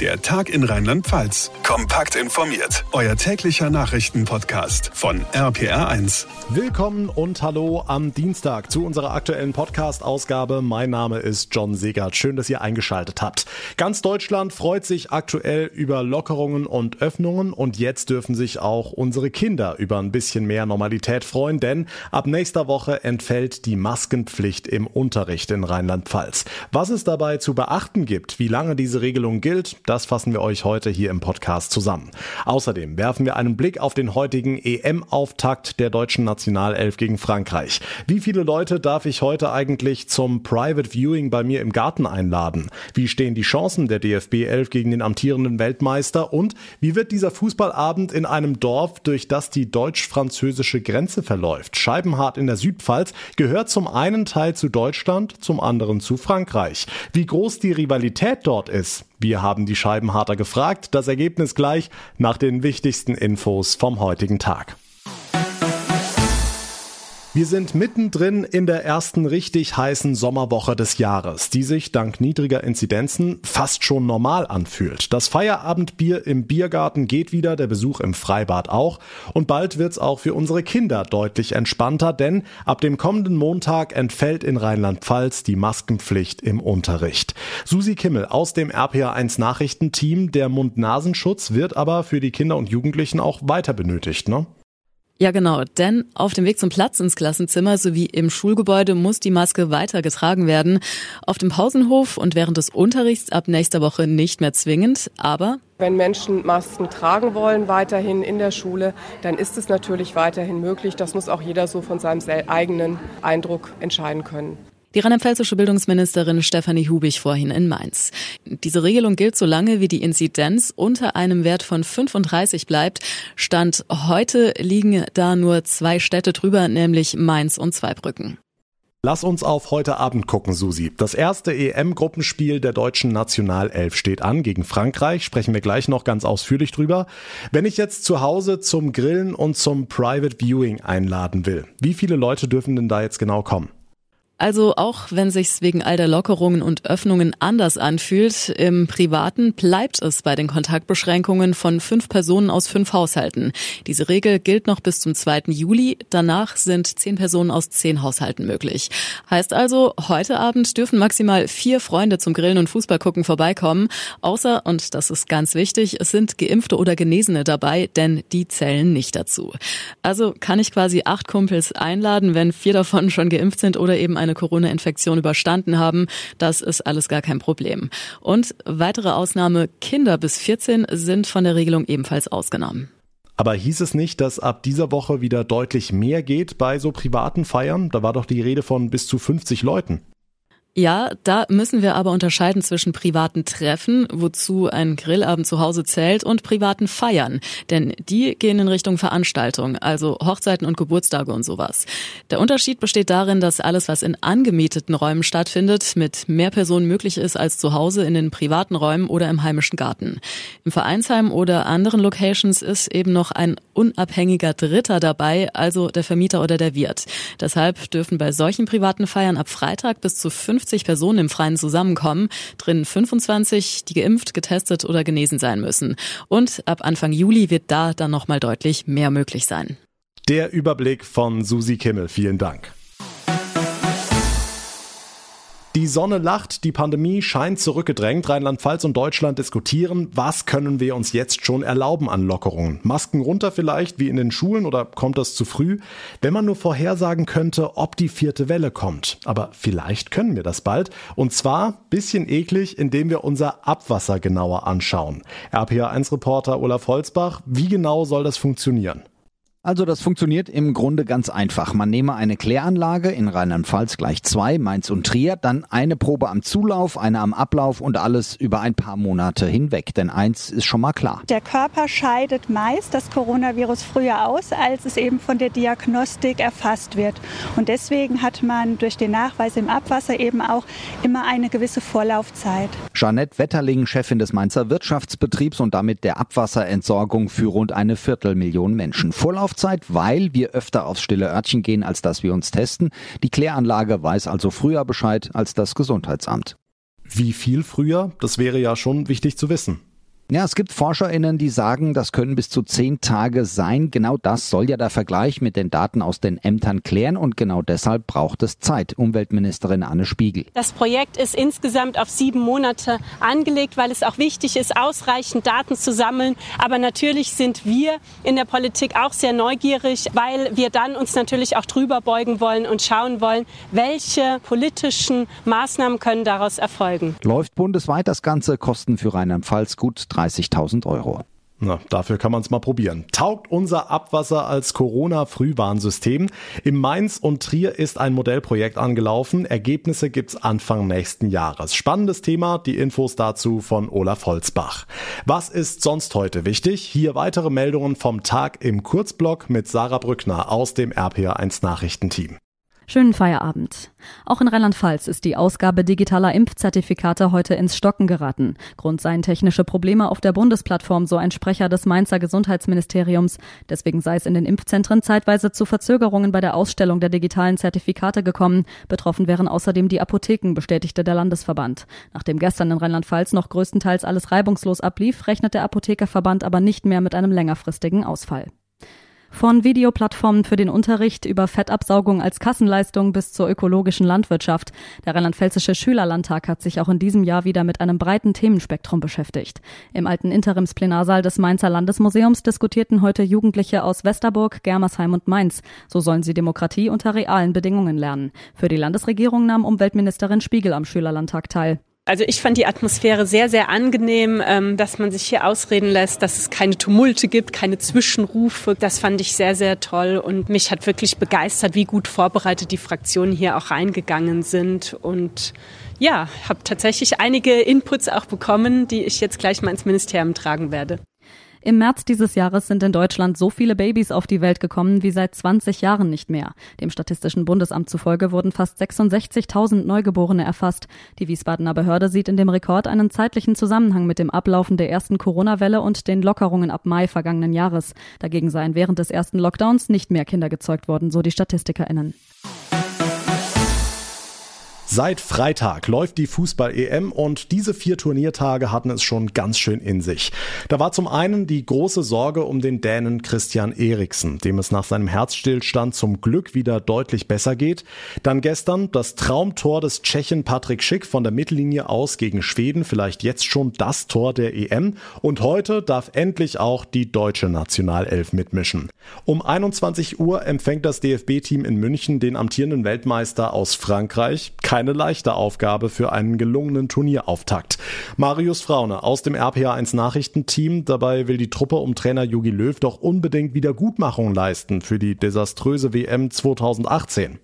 Der Tag in Rheinland-Pfalz. Kompakt informiert. Euer täglicher Nachrichtenpodcast von RPR1. Willkommen und hallo am Dienstag zu unserer aktuellen Podcast-Ausgabe. Mein Name ist John Segert. Schön, dass ihr eingeschaltet habt. Ganz Deutschland freut sich aktuell über Lockerungen und Öffnungen und jetzt dürfen sich auch unsere Kinder über ein bisschen mehr Normalität freuen, denn ab nächster Woche entfällt die Maskenpflicht im Unterricht in Rheinland-Pfalz. Was es dabei zu beachten gibt, wie lange diese Regelung gilt, das fassen wir euch heute hier im Podcast zusammen. Außerdem werfen wir einen Blick auf den heutigen EM-Auftakt der deutschen Nationalelf gegen Frankreich. Wie viele Leute darf ich heute eigentlich zum Private Viewing bei mir im Garten einladen? Wie stehen die Chancen der DFB 11 gegen den amtierenden Weltmeister? Und wie wird dieser Fußballabend in einem Dorf, durch das die deutsch-französische Grenze verläuft? Scheibenhart in der Südpfalz gehört zum einen Teil zu Deutschland, zum anderen zu Frankreich. Wie groß die Rivalität dort ist, wir haben die Scheibenharter gefragt. Das Ergebnis gleich nach den wichtigsten Infos vom heutigen Tag. Wir sind mittendrin in der ersten richtig heißen Sommerwoche des Jahres, die sich dank niedriger Inzidenzen fast schon normal anfühlt. Das Feierabendbier im Biergarten geht wieder, der Besuch im Freibad auch. Und bald wird's auch für unsere Kinder deutlich entspannter, denn ab dem kommenden Montag entfällt in Rheinland-Pfalz die Maskenpflicht im Unterricht. Susi Kimmel aus dem RPA1 Nachrichtenteam, der Mund-Nasenschutz wird aber für die Kinder und Jugendlichen auch weiter benötigt, ne? Ja, genau. Denn auf dem Weg zum Platz ins Klassenzimmer sowie im Schulgebäude muss die Maske weiter getragen werden. Auf dem Pausenhof und während des Unterrichts ab nächster Woche nicht mehr zwingend, aber wenn Menschen Masken tragen wollen, weiterhin in der Schule, dann ist es natürlich weiterhin möglich. Das muss auch jeder so von seinem eigenen Eindruck entscheiden können. Die rheinland-pfälzische Bildungsministerin Stefanie Hubig vorhin in Mainz. Diese Regelung gilt so lange, wie die Inzidenz unter einem Wert von 35 bleibt. Stand heute liegen da nur zwei Städte drüber, nämlich Mainz und Zweibrücken. Lass uns auf heute Abend gucken, Susi. Das erste EM-Gruppenspiel der deutschen Nationalelf steht an gegen Frankreich. Sprechen wir gleich noch ganz ausführlich drüber. Wenn ich jetzt zu Hause zum Grillen und zum Private Viewing einladen will, wie viele Leute dürfen denn da jetzt genau kommen? Also auch wenn sich's wegen all der Lockerungen und Öffnungen anders anfühlt, im Privaten bleibt es bei den Kontaktbeschränkungen von fünf Personen aus fünf Haushalten. Diese Regel gilt noch bis zum 2. Juli. Danach sind zehn Personen aus zehn Haushalten möglich. Heißt also, heute Abend dürfen maximal vier Freunde zum Grillen und Fußballgucken vorbeikommen. Außer, und das ist ganz wichtig, es sind Geimpfte oder Genesene dabei, denn die zählen nicht dazu. Also kann ich quasi acht Kumpels einladen, wenn vier davon schon geimpft sind oder eben eine Corona-Infektion überstanden haben. Das ist alles gar kein Problem. Und weitere Ausnahme, Kinder bis 14 sind von der Regelung ebenfalls ausgenommen. Aber hieß es nicht, dass ab dieser Woche wieder deutlich mehr geht bei so privaten Feiern? Da war doch die Rede von bis zu 50 Leuten. Ja, da müssen wir aber unterscheiden zwischen privaten Treffen, wozu ein Grillabend zu Hause zählt, und privaten Feiern. Denn die gehen in Richtung Veranstaltung, also Hochzeiten und Geburtstage und sowas. Der Unterschied besteht darin, dass alles, was in angemieteten Räumen stattfindet, mit mehr Personen möglich ist als zu Hause in den privaten Räumen oder im heimischen Garten. Im Vereinsheim oder anderen Locations ist eben noch ein unabhängiger Dritter dabei, also der Vermieter oder der Wirt. Deshalb dürfen bei solchen privaten Feiern ab Freitag bis zu fünf 50 Personen im Freien zusammenkommen, drin 25, die geimpft, getestet oder genesen sein müssen. Und ab Anfang Juli wird da dann nochmal deutlich mehr möglich sein. Der Überblick von Susi Kimmel. Vielen Dank. Die Sonne lacht, die Pandemie scheint zurückgedrängt. Rheinland-Pfalz und Deutschland diskutieren, was können wir uns jetzt schon erlauben an Lockerungen? Masken runter vielleicht, wie in den Schulen, oder kommt das zu früh? Wenn man nur vorhersagen könnte, ob die vierte Welle kommt. Aber vielleicht können wir das bald. Und zwar, bisschen eklig, indem wir unser Abwasser genauer anschauen. RPA1-Reporter Olaf Holzbach, wie genau soll das funktionieren? Also das funktioniert im Grunde ganz einfach. Man nehme eine Kläranlage in Rheinland-Pfalz gleich zwei, Mainz und Trier, dann eine Probe am Zulauf, eine am Ablauf und alles über ein paar Monate hinweg. Denn eins ist schon mal klar. Der Körper scheidet meist das Coronavirus früher aus, als es eben von der Diagnostik erfasst wird. Und deswegen hat man durch den Nachweis im Abwasser eben auch immer eine gewisse Vorlaufzeit. Jeanette Wetterling, Chefin des Mainzer Wirtschaftsbetriebs und damit der Abwasserentsorgung für rund eine Viertelmillion Menschen. Vorlauf Laufzeit, weil wir öfter aufs stille Örtchen gehen, als dass wir uns testen. Die Kläranlage weiß also früher Bescheid als das Gesundheitsamt. Wie viel früher? Das wäre ja schon wichtig zu wissen. Ja, es gibt ForscherInnen, die sagen, das können bis zu zehn Tage sein. Genau das soll ja der Vergleich mit den Daten aus den Ämtern klären und genau deshalb braucht es Zeit. Umweltministerin Anne Spiegel. Das Projekt ist insgesamt auf sieben Monate angelegt, weil es auch wichtig ist, ausreichend Daten zu sammeln. Aber natürlich sind wir in der Politik auch sehr neugierig, weil wir dann uns natürlich auch drüber beugen wollen und schauen wollen, welche politischen Maßnahmen können daraus erfolgen. Läuft bundesweit das Ganze, Kosten für Rheinland-Pfalz gut 30.000 Euro. Na, dafür kann man es mal probieren. Taugt unser Abwasser als Corona-Frühwarnsystem? Im Mainz und Trier ist ein Modellprojekt angelaufen. Ergebnisse gibt's Anfang nächsten Jahres. Spannendes Thema, die Infos dazu von Olaf Holzbach. Was ist sonst heute wichtig? Hier weitere Meldungen vom Tag im Kurzblock mit Sarah Brückner aus dem RPA1 Nachrichtenteam. Schönen Feierabend. Auch in Rheinland-Pfalz ist die Ausgabe digitaler Impfzertifikate heute ins Stocken geraten. Grund seien technische Probleme auf der Bundesplattform, so ein Sprecher des Mainzer Gesundheitsministeriums. Deswegen sei es in den Impfzentren zeitweise zu Verzögerungen bei der Ausstellung der digitalen Zertifikate gekommen. Betroffen wären außerdem die Apotheken, bestätigte der Landesverband. Nachdem gestern in Rheinland-Pfalz noch größtenteils alles reibungslos ablief, rechnet der Apothekerverband aber nicht mehr mit einem längerfristigen Ausfall. Von Videoplattformen für den Unterricht über Fettabsaugung als Kassenleistung bis zur ökologischen Landwirtschaft. Der Rheinland-Pfälzische Schülerlandtag hat sich auch in diesem Jahr wieder mit einem breiten Themenspektrum beschäftigt. Im alten Interimsplenarsaal des Mainzer Landesmuseums diskutierten heute Jugendliche aus Westerburg, Germersheim und Mainz. So sollen sie Demokratie unter realen Bedingungen lernen. Für die Landesregierung nahm Umweltministerin Spiegel am Schülerlandtag teil. Also ich fand die Atmosphäre sehr, sehr angenehm, ähm, dass man sich hier ausreden lässt, dass es keine Tumulte gibt, keine Zwischenrufe. Das fand ich sehr, sehr toll und mich hat wirklich begeistert, wie gut vorbereitet die Fraktionen hier auch reingegangen sind. Und ja, habe tatsächlich einige Inputs auch bekommen, die ich jetzt gleich mal ins Ministerium tragen werde. Im März dieses Jahres sind in Deutschland so viele Babys auf die Welt gekommen wie seit 20 Jahren nicht mehr. Dem Statistischen Bundesamt zufolge wurden fast 66.000 Neugeborene erfasst. Die Wiesbadener Behörde sieht in dem Rekord einen zeitlichen Zusammenhang mit dem Ablaufen der ersten Corona-Welle und den Lockerungen ab Mai vergangenen Jahres. Dagegen seien während des ersten Lockdowns nicht mehr Kinder gezeugt worden, so die StatistikerInnen. Seit Freitag läuft die Fußball-EM und diese vier Turniertage hatten es schon ganz schön in sich. Da war zum einen die große Sorge um den Dänen Christian Eriksen, dem es nach seinem Herzstillstand zum Glück wieder deutlich besser geht. Dann gestern das Traumtor des Tschechen Patrick Schick von der Mittellinie aus gegen Schweden, vielleicht jetzt schon das Tor der EM. Und heute darf endlich auch die deutsche Nationalelf mitmischen. Um 21 Uhr empfängt das DFB-Team in München den amtierenden Weltmeister aus Frankreich. Kein keine leichte Aufgabe für einen gelungenen Turnierauftakt. Marius Fraune aus dem RPA1 Nachrichtenteam. Dabei will die Truppe um Trainer Jogi Löw doch unbedingt Wiedergutmachung leisten für die desaströse WM 2018.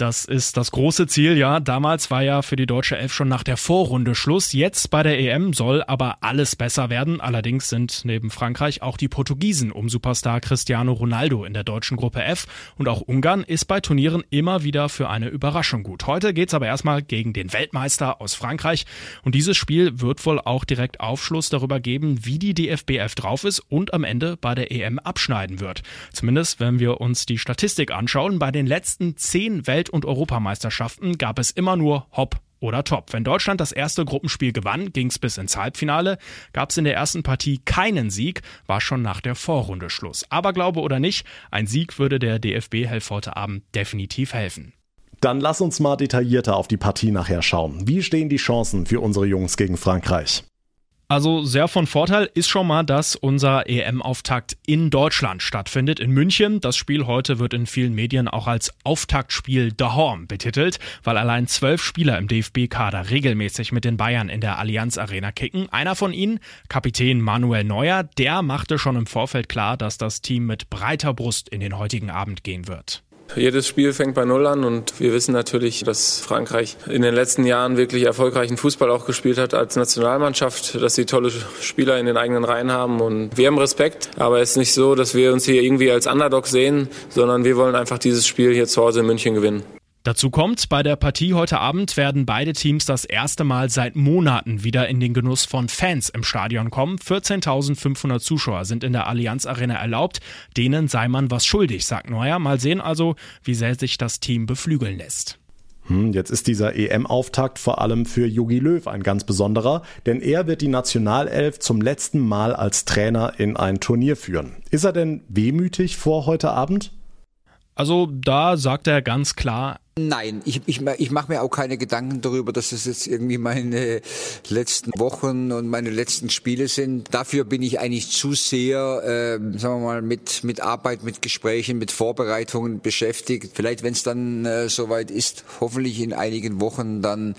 Das ist das große Ziel, ja. Damals war ja für die deutsche Elf schon nach der Vorrunde Schluss. Jetzt bei der EM soll aber alles besser werden. Allerdings sind neben Frankreich auch die Portugiesen um Superstar Cristiano Ronaldo in der deutschen Gruppe F. Und auch Ungarn ist bei Turnieren immer wieder für eine Überraschung gut. Heute geht's aber erstmal gegen den Weltmeister aus Frankreich. Und dieses Spiel wird wohl auch direkt Aufschluss darüber geben, wie die DFBF drauf ist und am Ende bei der EM abschneiden wird. Zumindest wenn wir uns die Statistik anschauen. Bei den letzten zehn Welt und Europameisterschaften gab es immer nur Hopp oder Top. Wenn Deutschland das erste Gruppenspiel gewann, ging es bis ins Halbfinale. Gab es in der ersten Partie keinen Sieg, war schon nach der Vorrunde Schluss. Aber glaube oder nicht, ein Sieg würde der DFB helf heute Abend definitiv helfen. Dann lass uns mal detaillierter auf die Partie nachher schauen. Wie stehen die Chancen für unsere Jungs gegen Frankreich? Also sehr von Vorteil ist schon mal, dass unser EM-Auftakt in Deutschland stattfindet, in München. Das Spiel heute wird in vielen Medien auch als Auftaktspiel The Horn betitelt, weil allein zwölf Spieler im DFB-Kader regelmäßig mit den Bayern in der Allianz Arena kicken. Einer von ihnen, Kapitän Manuel Neuer, der machte schon im Vorfeld klar, dass das Team mit breiter Brust in den heutigen Abend gehen wird. Jedes Spiel fängt bei Null an und wir wissen natürlich, dass Frankreich in den letzten Jahren wirklich erfolgreichen Fußball auch gespielt hat als Nationalmannschaft, dass sie tolle Spieler in den eigenen Reihen haben und wir haben Respekt, aber es ist nicht so, dass wir uns hier irgendwie als Underdog sehen, sondern wir wollen einfach dieses Spiel hier zu Hause in München gewinnen. Dazu kommt, bei der Partie heute Abend werden beide Teams das erste Mal seit Monaten wieder in den Genuss von Fans im Stadion kommen. 14.500 Zuschauer sind in der Allianz Arena erlaubt. Denen sei man was schuldig, sagt Neuer. Mal sehen also, wie sehr sich das Team beflügeln lässt. Hm, jetzt ist dieser EM-Auftakt vor allem für Jogi Löw ein ganz besonderer, denn er wird die Nationalelf zum letzten Mal als Trainer in ein Turnier führen. Ist er denn wehmütig vor heute Abend? Also da sagt er ganz klar, Nein, ich, ich, ich mache mir auch keine Gedanken darüber, dass es jetzt irgendwie meine letzten Wochen und meine letzten Spiele sind. Dafür bin ich eigentlich zu sehr, äh, sagen wir mal, mit, mit Arbeit, mit Gesprächen, mit Vorbereitungen beschäftigt. Vielleicht, wenn es dann äh, soweit ist, hoffentlich in einigen Wochen, dann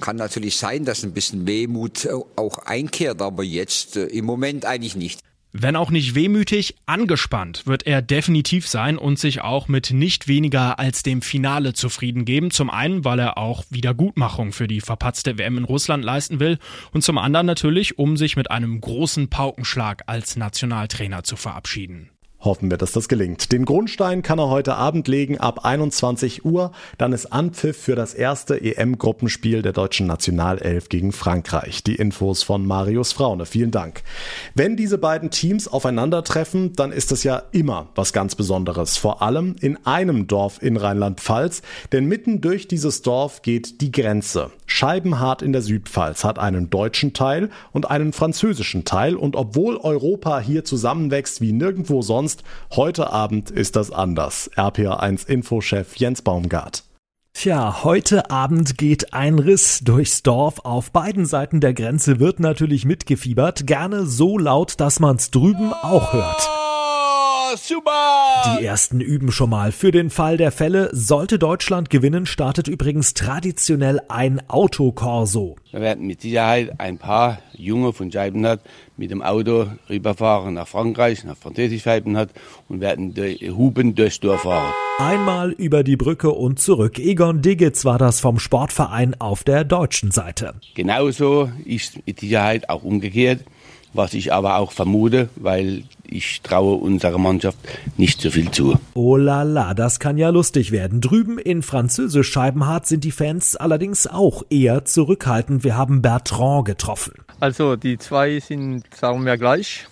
kann natürlich sein, dass ein bisschen Wehmut auch einkehrt, aber jetzt äh, im Moment eigentlich nicht. Wenn auch nicht wehmütig, angespannt wird er definitiv sein und sich auch mit nicht weniger als dem Finale zufrieden geben. Zum einen, weil er auch Wiedergutmachung für die verpatzte WM in Russland leisten will und zum anderen natürlich, um sich mit einem großen Paukenschlag als Nationaltrainer zu verabschieden. Hoffen wir, dass das gelingt. Den Grundstein kann er heute Abend legen ab 21 Uhr. Dann ist Anpfiff für das erste EM-Gruppenspiel der deutschen Nationalelf gegen Frankreich. Die Infos von Marius Fraune. Vielen Dank. Wenn diese beiden Teams aufeinandertreffen, dann ist es ja immer was ganz Besonderes. Vor allem in einem Dorf in Rheinland-Pfalz. Denn mitten durch dieses Dorf geht die Grenze. Scheibenhart in der Südpfalz hat einen deutschen Teil und einen französischen Teil. Und obwohl Europa hier zusammenwächst wie nirgendwo sonst, sonst. Heute Abend ist das anders. RPA1 Infochef Jens Baumgart. Tja, heute Abend geht ein Riss durchs Dorf. Auf beiden Seiten der Grenze wird natürlich mitgefiebert. Gerne so laut, dass man's drüben auch hört. Super! Die ersten üben schon mal. Für den Fall der Fälle, sollte Deutschland gewinnen, startet übrigens traditionell ein Autokorso. Wir werden mit Sicherheit ein paar Junge von Scheibenhardt mit dem Auto rüberfahren nach Frankreich, nach Französisch Scheibenhardt und werden die Huben durchs Dorf fahren. Einmal über die Brücke und zurück. Egon Digitz war das vom Sportverein auf der deutschen Seite. Genauso ist mit Sicherheit auch umgekehrt was ich aber auch vermute, weil ich traue unserer Mannschaft nicht so viel zu. Oh la la, das kann ja lustig werden. Drüben in Französisch Scheibenhardt sind die Fans allerdings auch eher zurückhaltend. Wir haben Bertrand getroffen. Also die zwei sind, sagen wir gleich.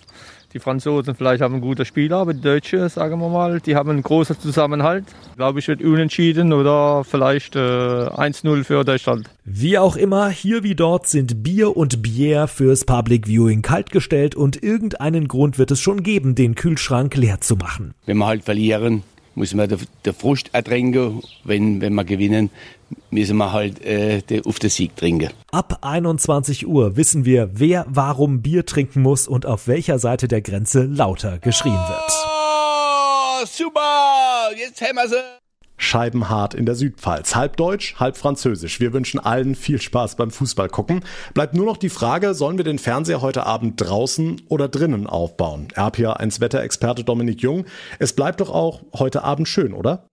Die Franzosen vielleicht haben gute Spieler, aber die Deutschen, sagen wir mal, die haben einen großen Zusammenhalt. Glaube ich, wird unentschieden oder vielleicht äh, 1-0 für Deutschland. Wie auch immer, hier wie dort sind Bier und Bier fürs Public Viewing kaltgestellt und irgendeinen Grund wird es schon geben, den Kühlschrank leer zu machen. Wenn wir halt verlieren, muss man der Frust ertränken. Wenn, wenn wir gewinnen, müssen wir halt äh, auf den Sieg trinken. Ab 21 Uhr wissen wir, wer warum Bier trinken muss und auf welcher Seite der Grenze lauter geschrien wird. Oh, super! Jetzt haben wir sie! Scheibenhart in der Südpfalz. Halb Deutsch, halb Französisch. Wir wünschen allen viel Spaß beim Fußball gucken. Bleibt nur noch die Frage, sollen wir den Fernseher heute Abend draußen oder drinnen aufbauen? RPA1 Wetterexperte Dominik Jung. Es bleibt doch auch heute Abend schön, oder?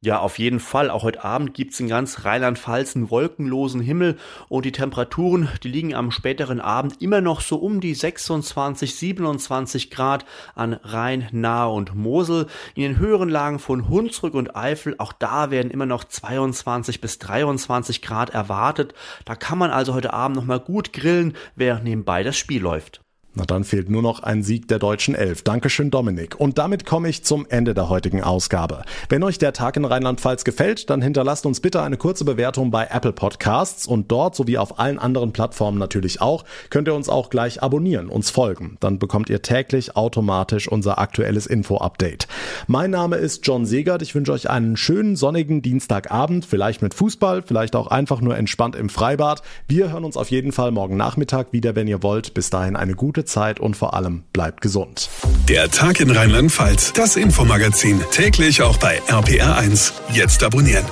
Ja, auf jeden Fall. Auch heute Abend gibt's in ganz Rheinland-Pfalz einen wolkenlosen Himmel und die Temperaturen, die liegen am späteren Abend immer noch so um die 26, 27 Grad an Rhein, Nahe und Mosel. In den höheren Lagen von Hunsrück und Eifel, auch da werden immer noch 22 bis 23 Grad erwartet. Da kann man also heute Abend nochmal gut grillen, während nebenbei das Spiel läuft. Na dann fehlt nur noch ein Sieg der deutschen Elf. Dankeschön, Dominik. Und damit komme ich zum Ende der heutigen Ausgabe. Wenn euch der Tag in Rheinland-Pfalz gefällt, dann hinterlasst uns bitte eine kurze Bewertung bei Apple Podcasts und dort sowie auf allen anderen Plattformen natürlich auch, könnt ihr uns auch gleich abonnieren, uns folgen. Dann bekommt ihr täglich automatisch unser aktuelles Info-Update. Mein Name ist John Segert. Ich wünsche euch einen schönen sonnigen Dienstagabend, vielleicht mit Fußball, vielleicht auch einfach nur entspannt im Freibad. Wir hören uns auf jeden Fall morgen Nachmittag wieder, wenn ihr wollt. Bis dahin eine gute Zeit und vor allem bleibt gesund. Der Tag in Rheinland-Pfalz, das Infomagazin, täglich auch bei RPR1. Jetzt abonnieren.